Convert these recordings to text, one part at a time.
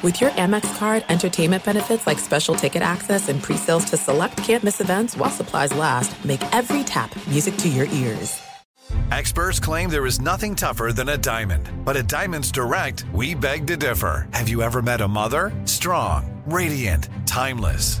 With your Amex card, entertainment benefits like special ticket access and pre-sales to select campus events while supplies last, make every tap music to your ears. Experts claim there is nothing tougher than a diamond. But at Diamonds Direct, we beg to differ. Have you ever met a mother? Strong, radiant, timeless.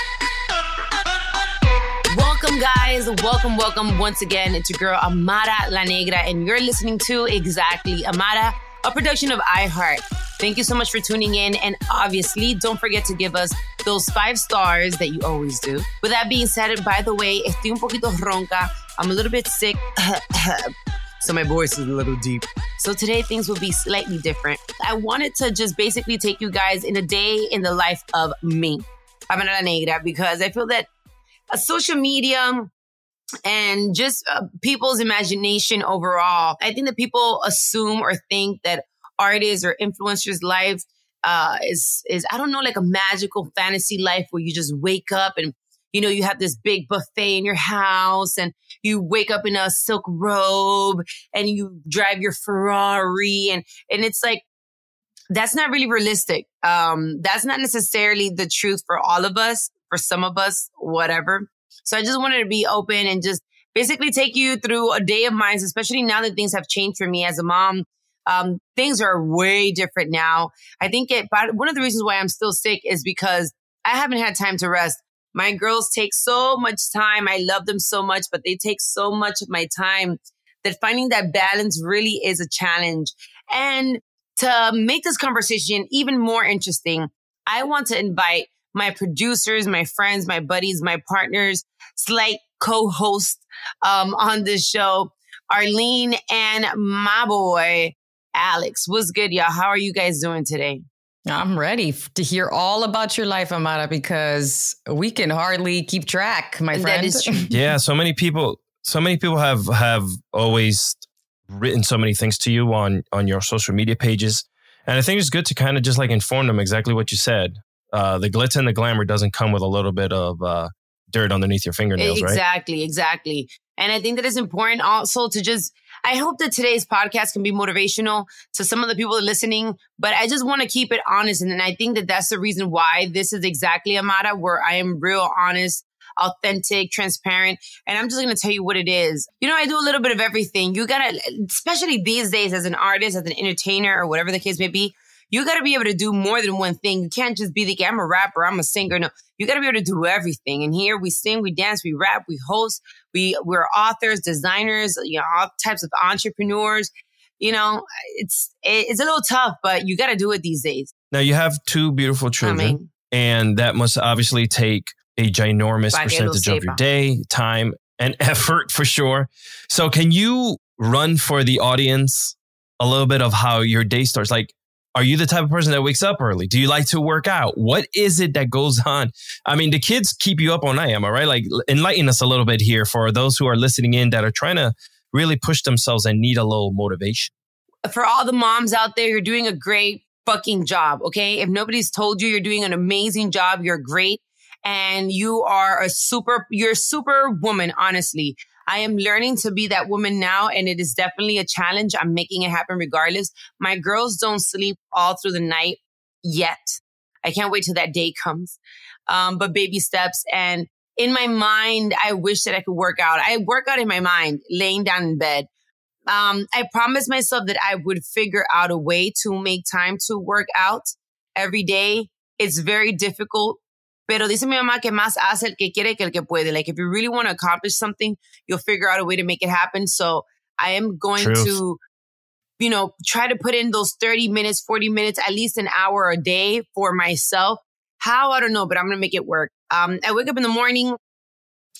Guys. Welcome, welcome once again. It's your girl, Amara La Negra, and you're listening to Exactly Amara, a production of iHeart. Thank you so much for tuning in. And obviously, don't forget to give us those five stars that you always do. With that being said, by the way, estoy un poquito ronca. I'm a little bit sick. so my voice is a little deep. So today things will be slightly different. I wanted to just basically take you guys in a day in the life of me, Amara La Negra, because I feel that social media and just uh, people's imagination overall. I think that people assume or think that artists or influencers' life uh, is is I don't know like a magical fantasy life where you just wake up and you know you have this big buffet in your house and you wake up in a silk robe and you drive your Ferrari and and it's like that's not really realistic. Um, that's not necessarily the truth for all of us for some of us, whatever. So I just wanted to be open and just basically take you through a day of mine, especially now that things have changed for me as a mom. Um, things are way different now. I think it, but one of the reasons why I'm still sick is because I haven't had time to rest. My girls take so much time. I love them so much, but they take so much of my time that finding that balance really is a challenge. And to make this conversation even more interesting, I want to invite my producers, my friends, my buddies, my partners, slight co-host um, on this show, Arlene and my boy Alex. What's good, y'all? How are you guys doing today? I'm ready to hear all about your life, Amara, because we can hardly keep track, my friend. That is true. yeah, so many people, so many people have have always written so many things to you on on your social media pages, and I think it's good to kind of just like inform them exactly what you said uh, the glitz and the glamour doesn't come with a little bit of uh, dirt underneath your fingernails, exactly, right? Exactly, exactly. And I think that it's important also to just, I hope that today's podcast can be motivational to some of the people listening, but I just want to keep it honest. And I think that that's the reason why this is exactly Amara, where I am real honest, authentic, transparent. And I'm just going to tell you what it is. You know, I do a little bit of everything. You got to, especially these days as an artist, as an entertainer, or whatever the case may be, you got to be able to do more than one thing. You can't just be the, I'm a rapper, I'm a singer. No, you got to be able to do everything. And here we sing, we dance, we rap, we host, we, we're authors, designers, you know, all types of entrepreneurs. You know, it's, it's a little tough, but you got to do it these days. Now you have two beautiful children I mean, and that must obviously take a ginormous Para que lo percentage of your day, time, and effort for sure. So, can you run for the audience a little bit of how your day starts? Like, are you the type of person that wakes up early? Do you like to work out? What is it that goes on? I mean, the kids keep you up all night, am I right? Like, enlighten us a little bit here for those who are listening in that are trying to really push themselves and need a little motivation. for all the moms out there, you're doing a great fucking job. Okay. If nobody's told you you're doing an amazing job, you're great. And you are a super, you're a super woman, honestly. I am learning to be that woman now, and it is definitely a challenge. I'm making it happen regardless. My girls don't sleep all through the night yet. I can't wait till that day comes. Um, but baby steps. And in my mind, I wish that I could work out. I work out in my mind, laying down in bed. Um, I promised myself that I would figure out a way to make time to work out every day. It's very difficult. Pero dice mi mamá que más hace el que quiere que el que puede. Like if you really want to accomplish something, you'll figure out a way to make it happen. So I am going Truth. to, you know, try to put in those 30 minutes, 40 minutes, at least an hour a day for myself. How? I don't know, but I'm going to make it work. Um, I wake up in the morning.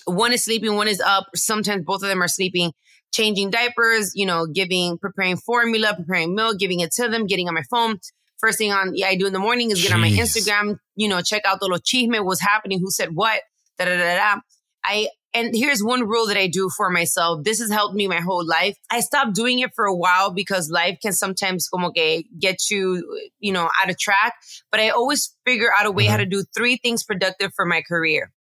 One is sleeping, one is up. Sometimes both of them are sleeping, changing diapers, you know, giving, preparing formula, preparing milk, giving it to them, getting on my phone. First thing on yeah, I do in the morning is get on my Instagram, you know, check out the little chisme, what's happening, who said what, da da da da. I and here's one rule that I do for myself. This has helped me my whole life. I stopped doing it for a while because life can sometimes como que get you, you know, out of track. But I always figure out a way how uh-huh. to do three things productive for my career.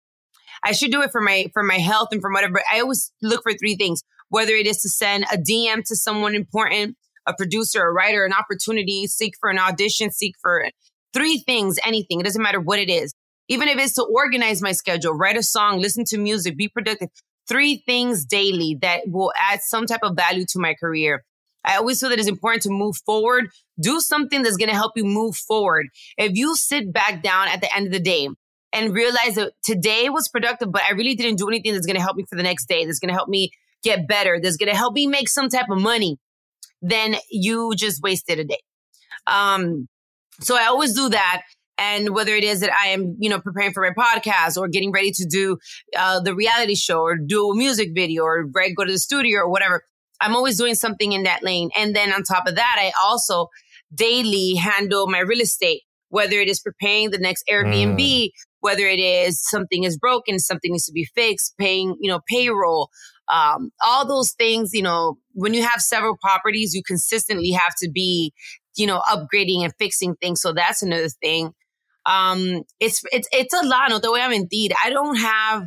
I should do it for my for my health and for whatever. I always look for three things. Whether it is to send a DM to someone important, a producer, a writer, an opportunity, seek for an audition, seek for three things, anything. It doesn't matter what it is. Even if it's to organize my schedule, write a song, listen to music, be productive. Three things daily that will add some type of value to my career. I always feel that it's important to move forward. Do something that's going to help you move forward. If you sit back down at the end of the day and realize that today was productive, but I really didn't do anything that's going to help me for the next day, that's going to help me get better, that's going to help me make some type of money, then you just wasted a day. Um, so I always do that. And whether it is that I am, you know, preparing for my podcast or getting ready to do uh, the reality show or do a music video or right, go to the studio or whatever, I'm always doing something in that lane. And then on top of that, I also daily handle my real estate, whether it is preparing the next Airbnb, whether it is something is broken, something needs to be fixed, paying, you know, payroll, um, all those things, you know, when you have several properties, you consistently have to be, you know, upgrading and fixing things. So that's another thing. Um, it's, it's, it's a lot. No te voy a mentir. I don't have,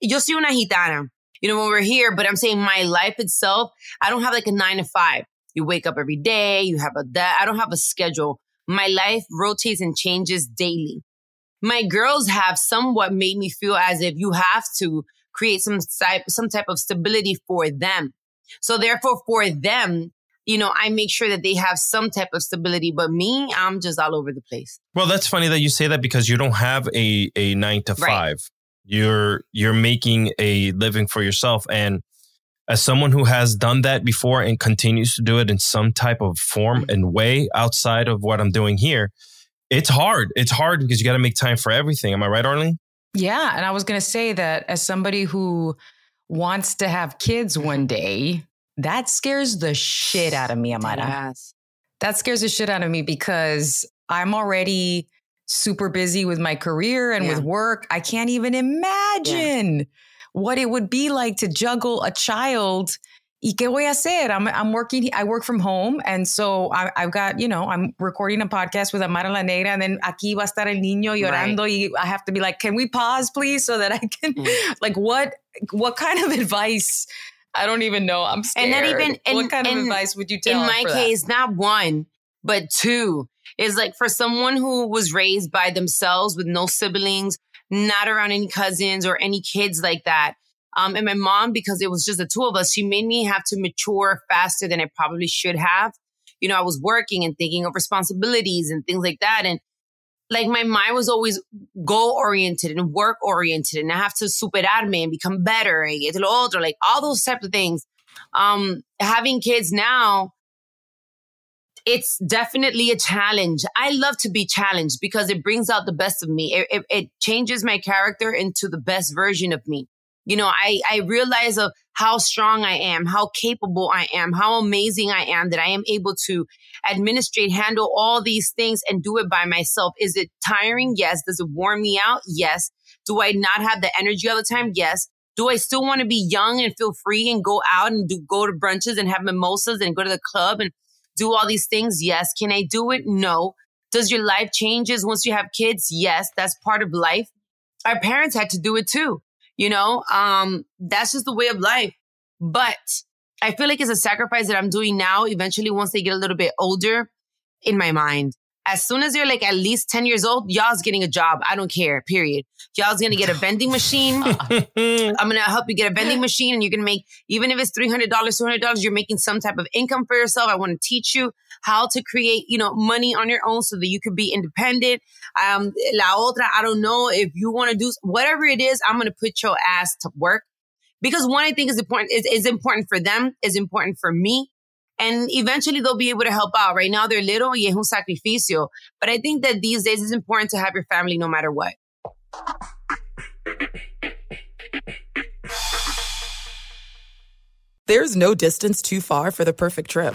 yo soy una gitana, you know, when we're here, but I'm saying my life itself, I don't have like a nine to five. You wake up every day. You have a, that. I don't have a schedule. My life rotates and changes daily. My girls have somewhat made me feel as if you have to create some type, some type of stability for them. So therefore, for them, you know, I make sure that they have some type of stability. But me, I'm just all over the place. Well, that's funny that you say that because you don't have a a nine to Right. five. You're you're making a living for yourself, and as someone who has done that before and continues to do it in some type of form mm-hmm. and way outside of what I'm doing here, it's hard. It's hard because you got to make time for everything. Am I right, Arlene? Yeah. And I was going to say that as somebody who wants to have kids mm-hmm. one day, that scares the shit out of me, Amara. Yes. That scares the shit out of me because I'm already super busy with my career and Yeah. with work. I can't even imagine what it would be like to juggle a child. ¿Y qué voy a hacer? I'm, I'm working, I work from home. And so I, I've got, you know, I'm recording a podcast with Amara La Negra and then aquí va a estar el niño llorando. Y I have to be like, can we pause, please? So that I can, Mm. like, what, what kind of advice? I don't even know. I'm scared. And not even- what and- kind of and advice would you tell in my for that? case, not one, but two is like for someone who was raised by themselves with no siblings, not around any cousins or any kids like that. Um, and my mom, because it was just the two of us, she made me have to mature faster than I probably should have. You know, I was working and thinking of responsibilities and things like that. And like my mind was always goal oriented and work oriented and I have to superarme and become better and get otro, like all those types of things. Um, having kids now, it's definitely a challenge. I love to be challenged because it brings out the best of me. It, it, it changes my character into the best version of me. You know, I, I realize of how strong I am, how capable I am, how amazing I am that I am able to administrate, handle all these things and do it by myself. Is it tiring? Yes. Does it wear me out? Yes. Do I not have the energy all the time? Yes. Do I still want to be young and feel free and go out and do go to brunches and have mimosas and go to the club and do all these things? Yes. Can I do it? No. Does your life changes once you have kids? Yes, that's part of life. Our parents had to do it too. You know, um, that's just the way of life. But I feel like it's a sacrifice that I'm doing now. Eventually, once they get a little bit older, in my mind, as soon as they're like at least 10 years old, y'all's getting a job. I don't care, period. Y'all's gonna get a vending machine. I'm gonna help you get a vending machine and you're gonna make, even if it's $300, $200, you're making some type of income for yourself. I wanna teach you how to create, you know, money on your own so that you could be independent. Um, la otra, I don't know if you wanna do whatever it is, I'm gonna put your ass to work because one, I think is important, is, is important for them, is important for me. And eventually they'll be able to help out. Right now they're little y es un sacrificio. But I think that these days it's important to have your family no matter what. There's no distance too far for the perfect trip.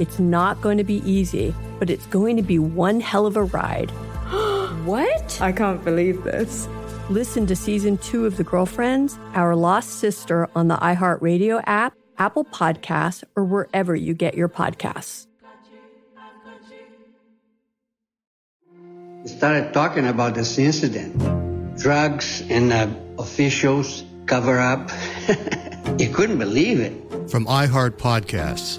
It's not going to be easy, but it's going to be one hell of a ride. what? I can't believe this. Listen to season two of The Girlfriends, Our Lost Sister on the iHeartRadio app, Apple Podcasts, or wherever you get your podcasts. We started talking about this incident drugs and uh, officials cover up. you couldn't believe it. From iHeart Podcasts.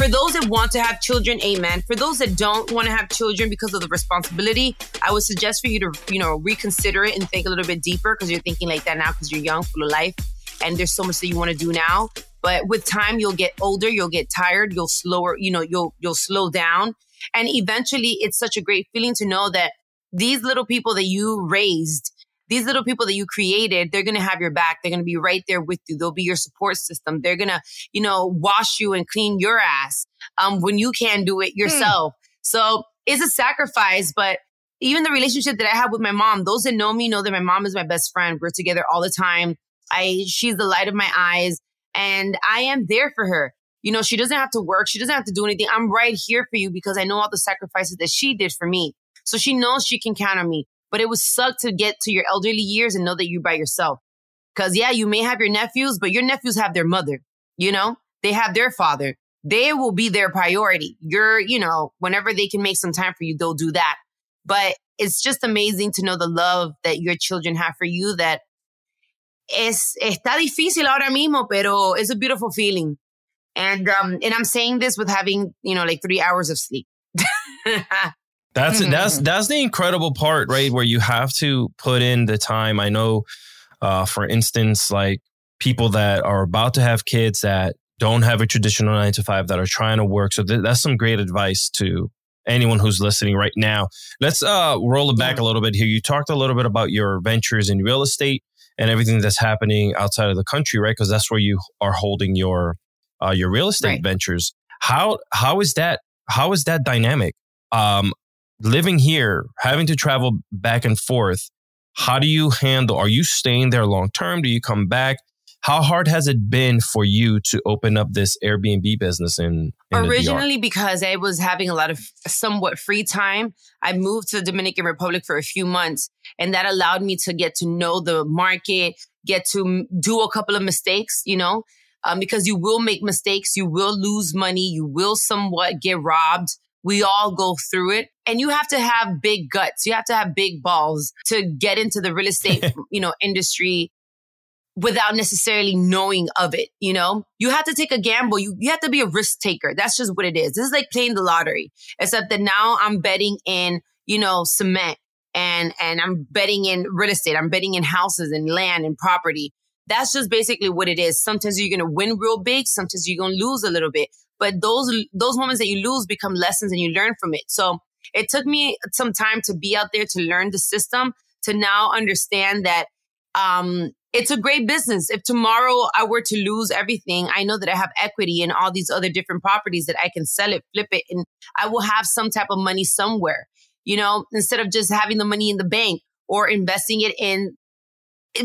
For those that want to have children, amen. For those that don't want to have children because of the responsibility, I would suggest for you to, you know, reconsider it and think a little bit deeper because you're thinking like that now because you're young, full of life, and there's so much that you want to do now. But with time, you'll get older, you'll get tired, you'll slower, you know, you'll you'll slow down. And eventually it's such a great feeling to know that these little people that you raised, these little people that you created, they're going to have your back. They're going to be right there with you. They'll be your support system. They're going to, you know, wash you and clean your ass um, when you can't do it yourself. Mm. So it's a sacrifice, but even the relationship that I have with my mom, those that know me know that my mom is my best friend. We're together all the time. I, she's the light of my eyes and I am there for her. You know, she doesn't have to work. She doesn't have to do anything. I'm right here for you because I know all the sacrifices that she did for me. So she knows she can count on me. But it was suck to get to your elderly years and know that you're by yourself. Cause yeah, you may have your nephews, but your nephews have their mother, you know, they have their father. They will be their priority. You're, you know, whenever they can make some time for you, they'll do that. But it's just amazing to know the love that your children have for you that es, está difícil ahora mismo, pero it's a beautiful feeling. And, um, and I'm saying this with having, you know, like three hours of sleep. That's mm-hmm. that's that's the incredible part, right? Where you have to put in the time. I know, uh, for instance, like people that are about to have kids that don't have a traditional nine to five that are trying to work. So th- that's some great advice to anyone who's listening right now. Let's uh, roll it back a little bit here. You talked a little bit about your ventures in real estate and everything that's happening outside of the country, right? Because that's where you are holding your uh, your real estate Right. ventures. How how is that how is that dynamic? Um, living here, having to travel back and forth. How do you handle? Are you staying there long term? Do you come back? How hard has it been for you to open up this Airbnb business in, in? Originally, because I was having a lot of somewhat free time, I moved to the Dominican Republic for a few months, and that allowed me to get to know the market, get to do a couple of mistakes, you know, um, because you will make mistakes, you will lose money, you will somewhat get robbed. We all go through it, and you have to have big guts. You have to have big balls to get into the real estate, you know, industry without necessarily knowing of it, you know? You have to take a gamble. You, you have to be a risk taker. That's just what it is. This is like playing the lottery, except that now I'm betting in, you know, cement and, and I'm betting in real estate. I'm betting in houses and land and property. That's just basically what it is. Sometimes you're going to win real big. Sometimes you're going to lose a little bit, but those, those moments that you lose become lessons and you learn from it. So it took me some time to be out there to learn the system to now understand that um, it's a great business. If tomorrow I were to lose everything, I know that I have equity in all these other different properties that I can sell it, flip it, and I will have some type of money somewhere, you know, instead of just having the money in the bank or investing it in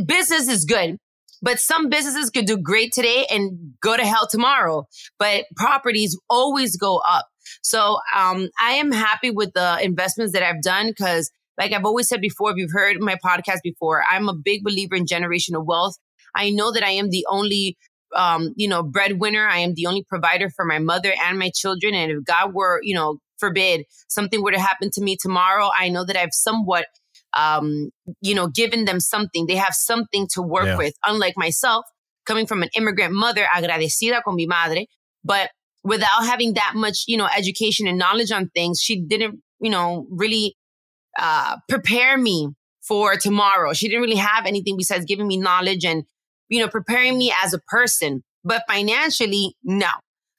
business is good. But some businesses could do great today and go to hell tomorrow. But properties always go up. So um, I am happy with the investments that I've done because like I've always said before, if you've heard my podcast before, I'm a big believer in generational wealth. I know that I am the only, um, you know, breadwinner. I am the only provider for my mother and my children. And if God were, you know, forbid something were to happen to me tomorrow, I know that I've somewhat, um, you know, given them something. They have something to work Yeah. with. Unlike myself, coming from an immigrant mother, agradecida con mi madre, but without having that much, you know, education and knowledge on things, she didn't, you know, really uh, prepare me for tomorrow. She didn't really have anything besides giving me knowledge and, you know, preparing me as a person. But financially, no.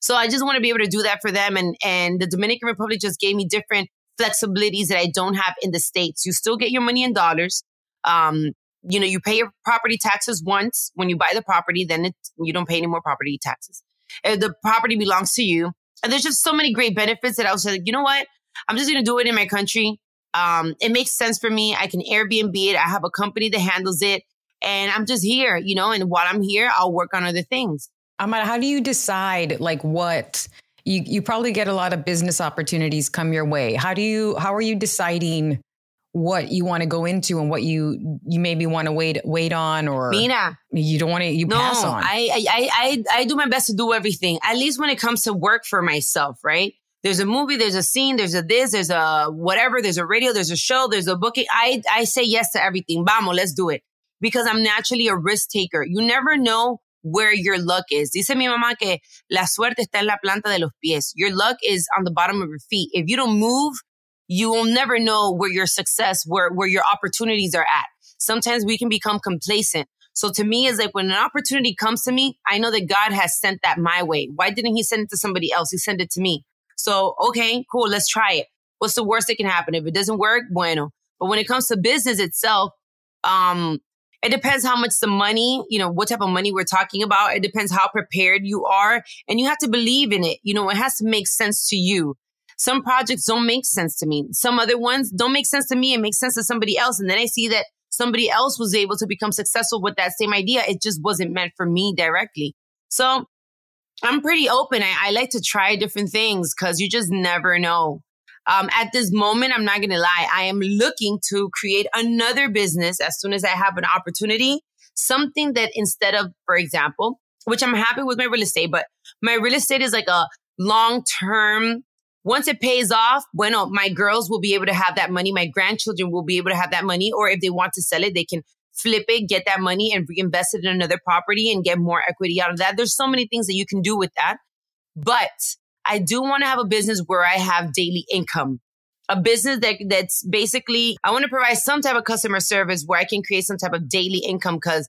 So I just want to be able to do that for them. And, and the Dominican Republic just gave me different flexibilities that I don't have in the States. You still get your money in dollars. Um, you know, you pay your property taxes once when you buy the property, then it, you don't pay any more property taxes. Uh, the property belongs to you. And there's just so many great benefits that I was like, you know what? I'm just going to do it in my country. Um, it makes sense for me. I can Airbnb it. I have a company that handles it and I'm just here, you know, and while I'm here, I'll work on other things. Amara, how do you decide like what you you probably get a lot of business opportunities come your way. How do you how are you deciding what you want to go into and what you you maybe want to wait wait on or Mira. you don't want to you no, pass on? I, I, I, I do my best to do everything, at least when it comes to work for myself, right? There's a movie, there's a scene, there's a this, there's a whatever, there's a radio, there's a show, there's a booking. I, I say yes to everything. Vamos, let's do it. Because I'm naturally a risk taker. You never know where your luck is. Dice mi mamá que la suerte está en la planta de los pies. Your luck is on the bottom of your feet. If you don't move, you will never know where your success, where, where your opportunities are at. Sometimes we can become complacent. So to me, it's like when an opportunity comes to me, I know that God has sent that my way. Why didn't he send it to somebody else? He sent it to me. So, okay, cool. Let's try it. What's the worst that can happen? If it doesn't work, bueno. But when it comes to business itself, um, it depends how much the money, you know, what type of money we're talking about. It depends how prepared you are and you have to believe in it. You know, it has to make sense to you. Some projects don't make sense to me. Some other ones don't make sense to me It makes sense to somebody else. And then I see that somebody else was able to become successful with that same idea. It just wasn't meant for me directly. So I'm pretty open. I, I like to try different things because you just never know. Um, at this moment, I'm not going to lie. I am looking to create another business as soon as I have an opportunity. Something that instead of, for example, which I'm happy with my real estate, but my real estate is like a long term. Once it pays off, bueno, my girls will be able to have that money. My grandchildren will be able to have that money. Or if they want to sell it, they can flip it, get that money and reinvest it in another property and get more equity out of that. There's so many things that you can do with that. But I do want to have a business where I have daily income. A business that that's basically I want to provide some type of customer service where I can create some type of daily income because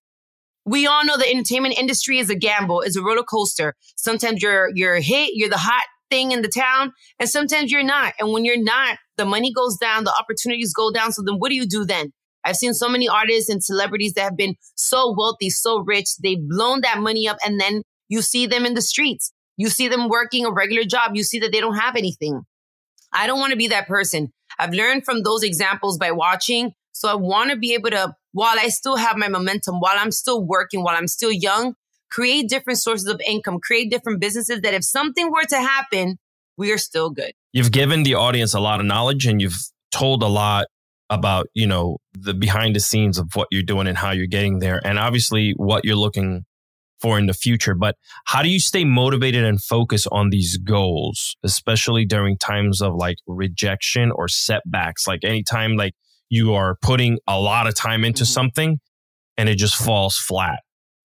we all know the entertainment industry is a gamble, is a roller coaster. Sometimes you're you're hit, you're the hot thing in the town, and sometimes you're not. And when you're not, the money goes down, the opportunities go down. So then what do you do then? I've seen so many artists and celebrities that have been so wealthy, so rich. They've blown that money up and then you see them in the streets. You see them working a regular job. You see that they don't have anything. I don't want to be that person. I've learned from those examples by watching. So I want to be able to, while I still have my momentum, while I'm still working, while I'm still young, create different sources of income, create different businesses that if something were to happen, we are still good. You've given the audience a lot of knowledge and you've told a lot about, you know, the behind the scenes of what you're doing and how you're getting there and obviously what you're looking for in the future. But how do you stay motivated and focus on these goals, especially during times of like rejection or setbacks? Like anytime like you are putting a lot of time into mm-hmm. something and it just falls flat.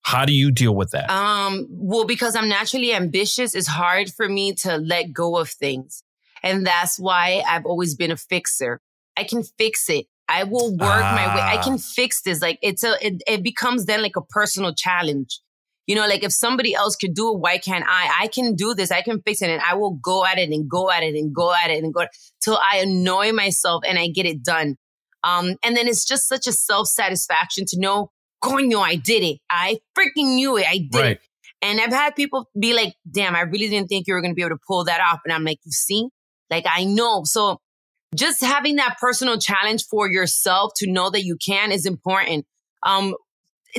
How do you deal with that? Um, well, because I'm naturally ambitious, it's hard for me to let go of things. And that's why I've always been a fixer. I can fix it. I will work ah. my way. I can ah. fix this. Like it's a, it, it becomes then like a personal challenge. You know, like if somebody else could do it, why can't I? I can do this. I can fix it and I will go at it and go at it and go at it and go till I annoy myself and I get it done. Um, and then it's just such a self satisfaction to know, coño, I did it. I freaking knew it. I did right. it. And I've had people be like, damn, I really didn't think you were going to be able to pull that off. And I'm like, you see, like I know. So just having that personal challenge for yourself to know that you can is important. Um,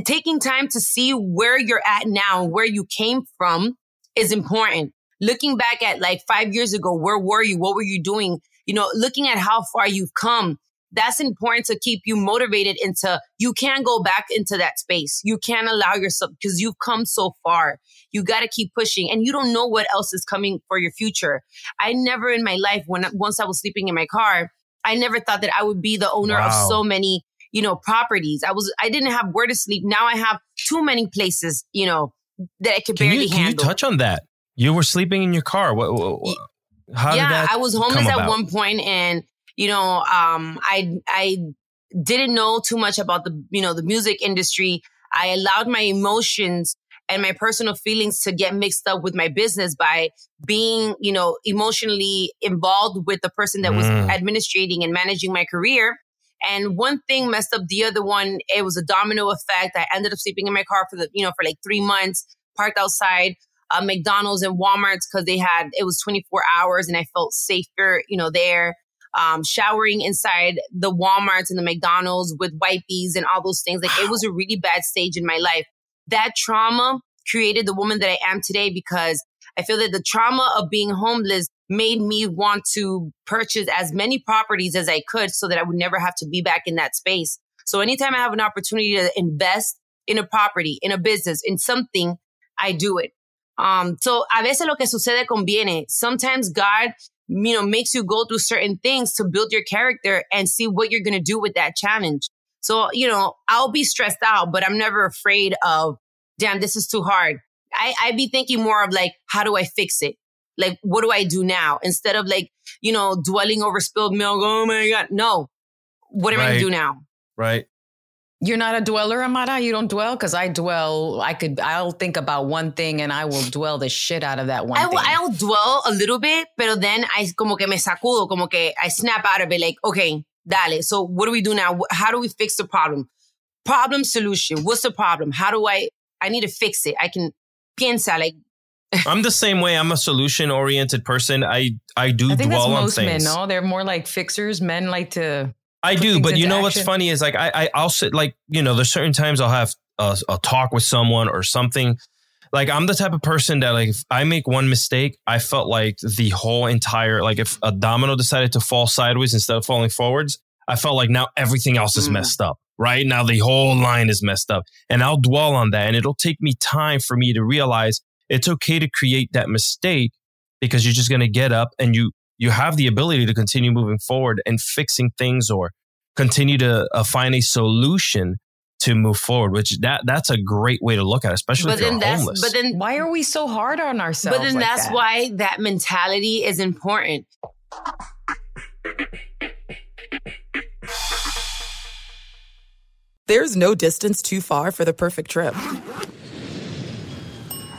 taking time to see where you're at now, and where you came from is important. Looking back at like five years ago, where were you? What were you doing? You know, looking at how far you've come that's important to keep you motivated into you can go back into that space. You can't allow yourself because you've come so far. You got to keep pushing and you don't know what else is coming for your future. I never in my life when once I was sleeping in my car, I never thought that I would be the owner wow. of so many, you know, properties. I was I didn't have where to sleep. Now I have too many places, you know, that I could can barely you, can handle. Can you touch on that? You were sleeping in your car. What, what, what yeah, I was homeless at one point and you know, um, I, I didn't know too much about the, you know, the music industry. I allowed my emotions and my personal feelings to get mixed up with my business by being, you know, emotionally involved with the person that was mm. administrating and managing my career. And one thing messed up the other one. It was a domino effect. I ended up sleeping in my car for the, you know, for like three months, parked outside uh, McDonald's and Walmart's because they had, it was 24 hours and I felt safer, you know, there um, showering inside the Walmarts and the McDonald's with wipies and all those things. Like it was a really bad stage in my life. That trauma created the woman that I am today because I feel that the trauma of being homeless made me want to purchase as many properties as I could so that I would never have to be back in that space. So anytime I have an opportunity to invest in a property, in a business, in something, I do it. Um, so a veces lo que sucede conviene. Sometimes God you know, makes you go through certain things to build your character and see what you're going to do with that challenge. So, you know, I'll be stressed out, but I'm never afraid of, damn, this is too hard. I, I'd be thinking more of like, how do I fix it? Like, what do I do now? Instead of like, you know, dwelling over spilled milk. Oh my God. No. What am right. I going to do now? Right. You're not a dweller, Amara. You don't dwell because I dwell. I could. I'll think about one thing and I will dwell the shit out of that one. I will, thing. I'll dwell a little bit, but then I como que me sacudo, como que I snap out of it. Like, okay, dale. So what do we do now? How do we fix the problem? Problem solution. What's the problem? How do I? I need to fix it. I can piensa like. I'm the same way. I'm a solution oriented person. I I do I think dwell that's most on things. Men, no, they're more like fixers. Men like to I do, but you know action. what's funny is like I, I I'll sit like you know there's certain times I'll have a, a, talk with someone or something. Like I'm the type of person that like if I make one mistake, I felt like the whole entire like if a domino decided to fall sideways instead of falling forwards, I felt like now everything else is mm. messed up. Right now the whole line is messed up, and I'll dwell on that, and it'll take me time for me to realize it's okay to create that mistake because you're just gonna get up and you you have the ability to continue moving forward and fixing things or continue to uh, find a solution to move forward which that that's a great way to look at it especially but if then you're homeless. but then why are we so hard on ourselves but then like that's that? why that mentality is important. There's no distance too far for the perfect trip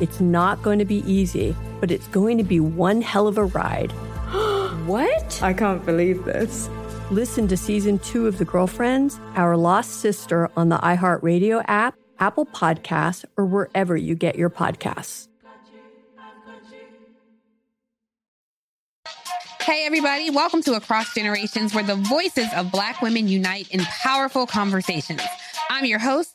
It's not going to be easy, but it's going to be one hell of a ride. what? I can't believe this. Listen to season two of The Girlfriends, Our Lost Sister on the iHeartRadio app, Apple Podcasts, or wherever you get your podcasts. Hey, everybody, welcome to Across Generations, where the voices of Black women unite in powerful conversations. I'm your host,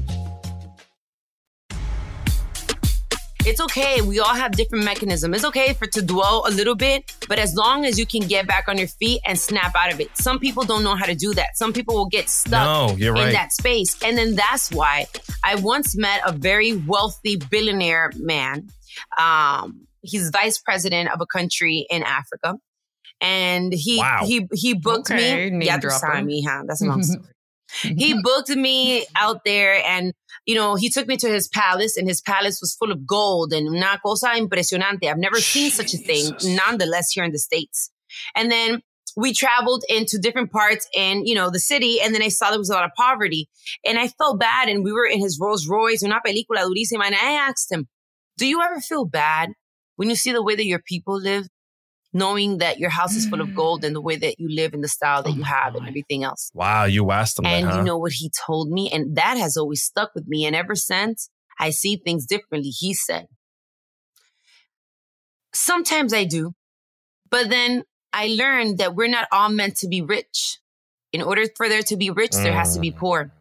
It's okay. We all have different mechanisms. It's okay for to dwell a little bit, but as long as you can get back on your feet and snap out of it. Some people don't know how to do that. Some people will get stuck No, you're in right. that space. And then that's why I once met a very wealthy billionaire man. Um, he's vice president of a country in Africa. And he Wow. he he booked Okay, me. name Yeah, dropper. sorry, me, huh? That's a long story he booked me out there and you know he took me to his palace and his palace was full of gold and una cosa impresionante. I've never seen such a thing nonetheless here in the states. And then we traveled into different parts in you know the city and then i saw there was a lot of poverty. And i felt bad and we were in his rolls royce una película durísima and i asked him do you ever feel bad when you see the way that your people live knowing that your house is full of mm. gold and the way that you live and the style that oh you have and everything else Wow, you asked him. and that, huh? you know what he told me? And that has always stuck with me. And ever since, I see things differently. He said, Sometimes I do, but then I learned that we're not all meant to be rich. In order for there to be rich, there has to be mm. poor.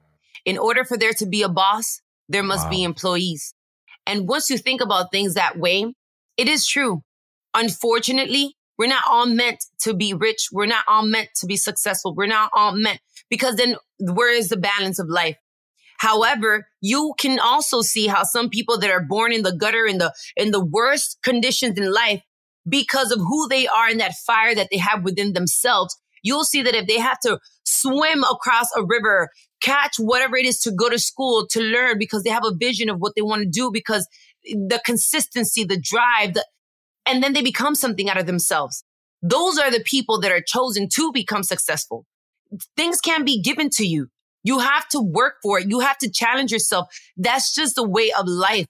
In order for there to be a boss, there must be employees. And once you think about things that way, it is true. Unfortunately, we're not all meant to be rich. We're not all meant to be successful. We're not all meant because then where is the balance of life? However, you can also see how some people that are born in the gutter in the in the worst conditions in life because of who they are and that fire that they have within themselves, you'll see that if they have to swim across a river, catch whatever it is to go to school, to learn because they have a vision of what they want to do because the consistency, the drive, the, and then they become something out of themselves. Those are the people that are chosen to become successful. Things can't be given to you. You have to work for it. You have to challenge yourself. That's just the way of life.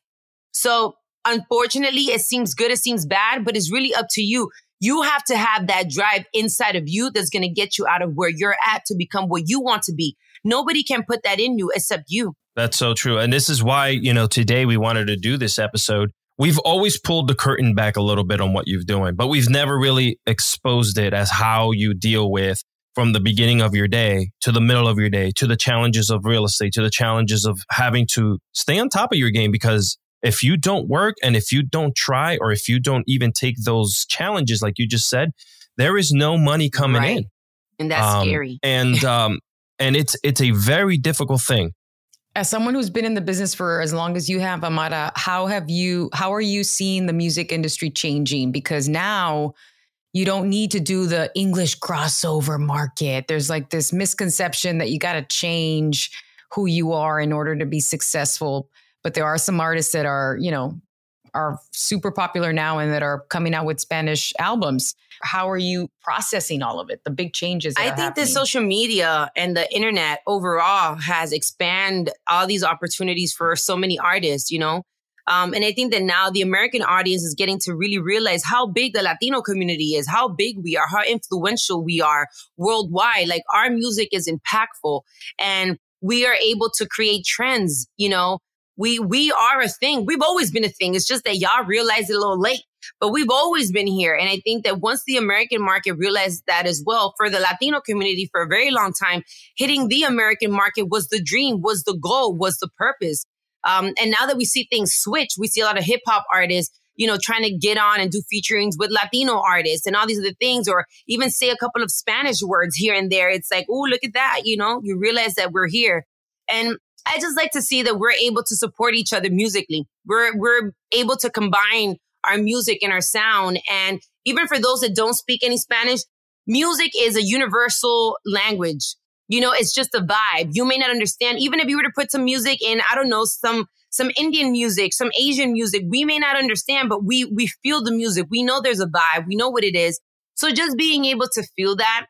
So unfortunately, it seems good, it seems bad, but it's really up to you. You have to have that drive inside of you that's going to get you out of where you're at to become what you want to be. Nobody can put that in you except you. That's so true. And this is why, you know, today we wanted to do this episode we've always pulled the curtain back a little bit on what you're doing, but we've never really exposed it as how you deal with from the beginning of your day to the middle of your day to the challenges of real estate to the challenges of having to stay on top of your game because if you don't work and if you don't try or if you don't even take those challenges like you just said there is no money coming Right. in And that's Um, scary. and um and it's it's a very difficult thing As someone who's been in the business for as long as you have, Amara, how have you how are you seeing the music industry changing? Because now you don't need to do the English crossover market. There's like this misconception that you got to change who you are in order to be successful. But there are some artists that are, you know, are super popular now and that are coming out with Spanish albums. How are you processing all of it? The big changes. that I think that happening? social media and the internet overall has expanded all these opportunities for so many artists, you know? Um, and I think that now the American audience is getting to really realize how big the Latino community is, how big we are, how influential we are worldwide. Like our music is impactful and we are able to create trends, you know? We, we are a thing. We've always been a thing. It's just that y'all realized it a little late but we've always been here. And I think that once the American market realized that as well, for the Latino community for a very long time, hitting the American market was the dream, was the goal, was the purpose. Um, and now that we see things switch, we see a lot of hip hop artists, you know, trying to get on and do featurings with Latino artists and all these other things, or even say a couple of Spanish words here and there. It's like, oh, look at that. You know, you realize that we're here. And I just like to see that we're able to support each other musically. We're, we're able to combine our music and our sound. And even for those that don't speak any Spanish, music is a universal language. You know, it's just a vibe. You may not understand, even if you were to put some music in, I don't know, some, some Indian music, some Asian music, we may not understand, but we, we feel the music. We know there's a vibe. We know what it is. So just being able to feel that,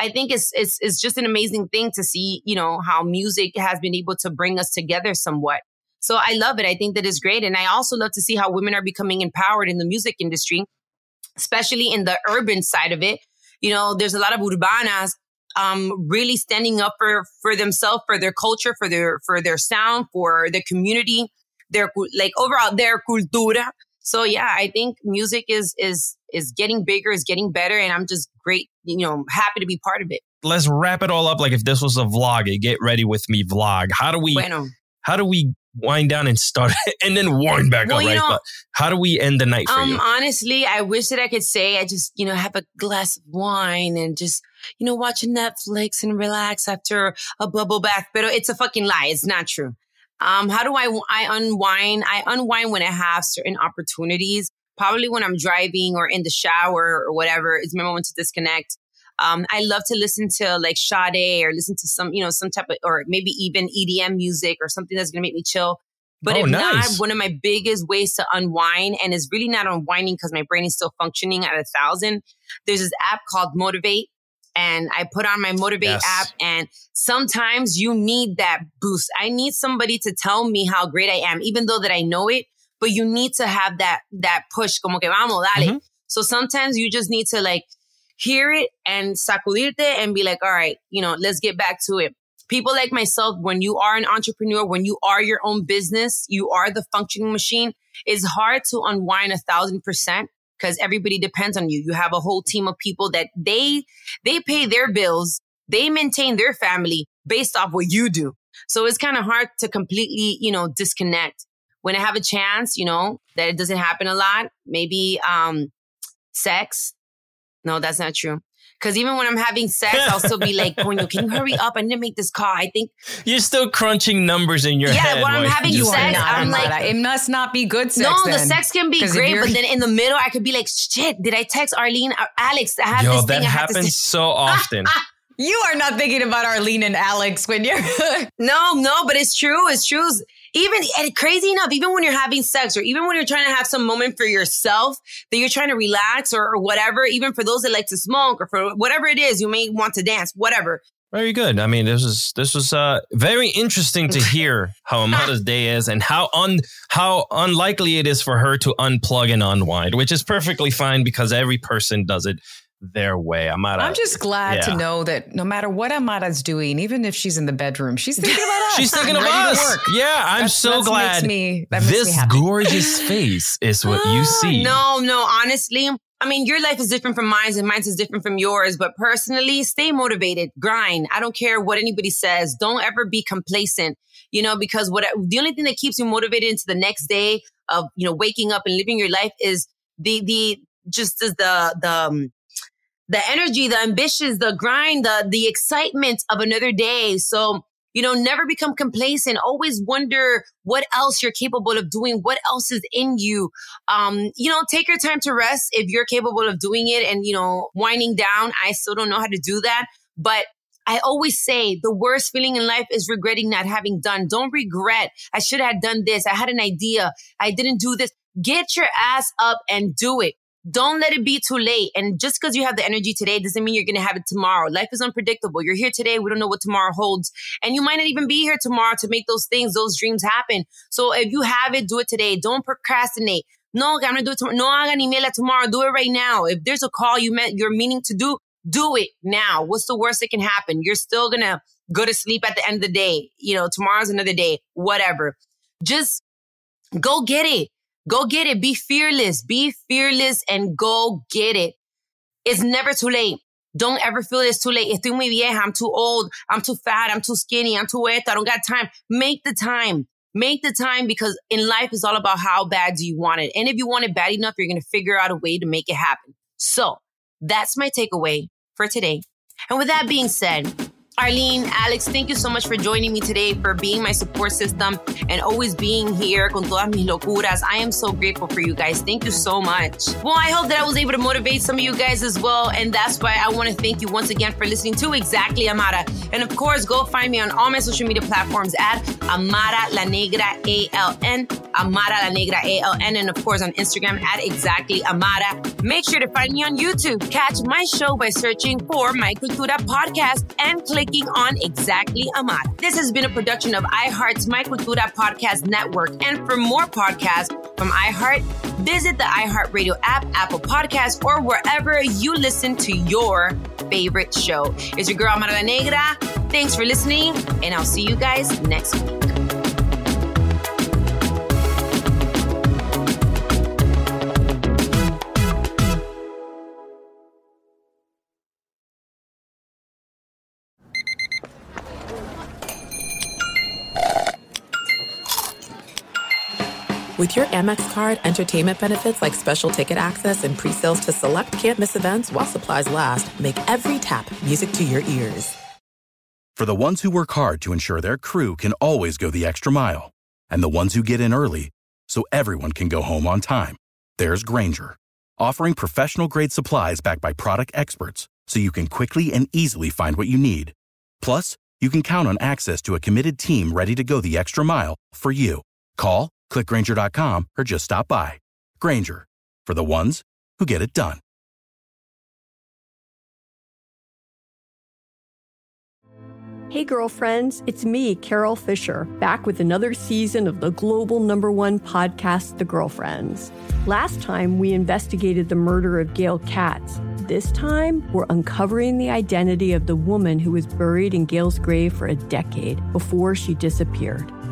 I think is, is, is just an amazing thing to see, you know, how music has been able to bring us together somewhat. So I love it. I think that is great. And I also love to see how women are becoming empowered in the music industry, especially in the urban side of it. You know, there's a lot of urbanas um, really standing up for, for themselves, for their culture, for their, for their sound, for their community, their, like overall, their cultura. So yeah, I think music is, is, is getting bigger, is getting better. And I'm just great, you know, happy to be part of it. let's wrap it all up like if this was a vlog a get ready with me vlog how do we Bueno. how do we wind down and start and then wind back Well, up right know- but how do we end the night for Um, you honestly, I wish that I could say I just, you know, have a glass of wine and just, you know, watch Netflix and relax after a bubble bath. But it's a fucking lie. It's not true. Um, how do I, I unwind? I unwind when I have certain opportunities, probably when I'm driving or in the shower or whatever. It's my moment to disconnect. Um, I love to listen to like Sade or listen to some, you know, some type of, or maybe even EDM music or something that's going to make me chill. But Oh, if not, one of my biggest ways to unwind, and it's really not unwinding because my brain is still functioning at a thousand. There's this app called Motivate, and I put on my Motivate Yes. app, and sometimes you need that boost. I need somebody to tell me how great I am, even though that I know it. But you need to have that that push, como que vamos, dale. Mm-hmm. So sometimes you just need to like hear it and sacudirte and be like, all right, you know, let's get back to it. People like myself, when you are an entrepreneur, when you are your own business, you are the functioning machine, it's hard to unwind a thousand percent because everybody depends on you. You have a whole team of people that they, they pay their bills. They maintain their family based off what you do. So it's kind of hard to completely, you know, disconnect. When I have a chance, you know, that it doesn't happen a lot, maybe, um, sex. No, that's not true. Cause even when I'm having sex, I'll still be like, Coño, can you hurry up? I need to make this call. I think you're still crunching numbers in your Yeah, head Yeah, when I'm having you You just- are sex, not, I'm Amara. like- it must not be good sex. no, the sex can be great, but then in the middle, I could be like, shit, did I text Arlene or Alex? I have yo this that thing I have to happens so often you are not thinking about Arlene and Alex when you're. No, no, but it's true. It's true. Even and crazy enough, even when you're having sex or even when you're trying to have some moment for yourself that you're trying to relax or, or whatever, even for those that like to smoke or for whatever it is, you may want to dance, whatever. Very good. I mean, this is this was uh, very interesting to hear how Amara's day is and how un how unlikely it is for her to unplug and unwind, which is perfectly fine because every person does it their way. Amara. I'm just glad yeah. to know that no matter what Amara's doing, even if she's in the bedroom, she's thinking about us. She's thinking of us. Yeah, I'm That's- so that's glad. Me, that makes me this gorgeous face is what you see. No, no, honestly. I mean, your life is different from mine and mine is different from yours, but personally, stay motivated, grind. I don't care what anybody says. Don't ever be complacent, you know, because what the only thing that keeps you motivated into the next day of, you know, waking up and living your life is the, the, just as the, the, um, the energy, the ambitions, the grind, the, the excitement of another day. So, you know, never become complacent. Always wonder what else you're capable of doing, what else is in you. Um, you know, take your time to rest if you're capable of doing it and, you know, winding down. I still don't know how to do that, but I always say the worst feeling in life is regretting not having done. Don't regret. I should have done this. I had an idea. I didn't do this. Get your ass up and do it. Don't let it be too late. And just because you have the energy today doesn't mean you're going to have it tomorrow. Life is unpredictable. You're here today. We don't know what tomorrow holds. And you might not even be here tomorrow to make those things, those dreams happen. So if you have it, do it today. Don't procrastinate. No, I'm going to do it tomorrow. No, I'm going to email it tomorrow. Do it right now. If there's a call you meant you're meaning to do, do it now. What's the worst that can happen? You're still going to go to sleep at the end of the day. You know, tomorrow's another day, whatever. Just go get it. Go get it. Be fearless. Be fearless and go get it. It's never too late. Don't ever feel it's too late. Estoy muy vieja. I'm too old. I'm too fat. I'm too skinny. I'm too esto. I don't got time. Make the time. Make the time because in life it's all about how bad do you want it. And if you want it bad enough, you're going to figure out a way to make it happen. So that's my takeaway for today. And with that being said, Arlene, Alex, thank you so much for joining me today, for being my support system and always being here con todas mis locuras. I am so grateful for you guys. Thank you so much. Well, I hope that I was able to motivate some of you guys as well. And that's why I want to thank you once again for listening to Exactly Amara. And of course, go find me on all my social media platforms at Amara La Negra ALN, Amara La Negra ALN, and of course on Instagram at Exactly Amara. Make sure to find me on YouTube. Catch my show by searching for My Cultura Podcast and on Exactly Amara. This has been a production of iHeart's My Podcast Network. And for more podcasts from iHeart, visit the iHeartRadio app, Apple Podcasts, or wherever you listen to your favorite show. It's your girl Amara Negra. Thanks for listening, and I'll see you guys next week. With your Amex card, entertainment benefits like special ticket access and pre-sales to select campus events while supplies last, make every tap music to your ears. For the ones who work hard to ensure their crew can always go the extra mile, and the ones who get in early so everyone can go home on time, there's Grainger, offering professional grade supplies backed by product experts so you can quickly and easily find what you need. Plus, you can count on access to a committed team ready to go the extra mile for you. Call, clickgrainger.com, or just stop by. Grainger, for the ones who get it done. Hey, girlfriends, it's me, Carole Fisher, back with another season of the global number one podcast, The Girlfriends. Last time, we investigated the murder of Gail Katz. This time, we're uncovering the identity of the woman who was buried in Gail's grave for a decade before she disappeared.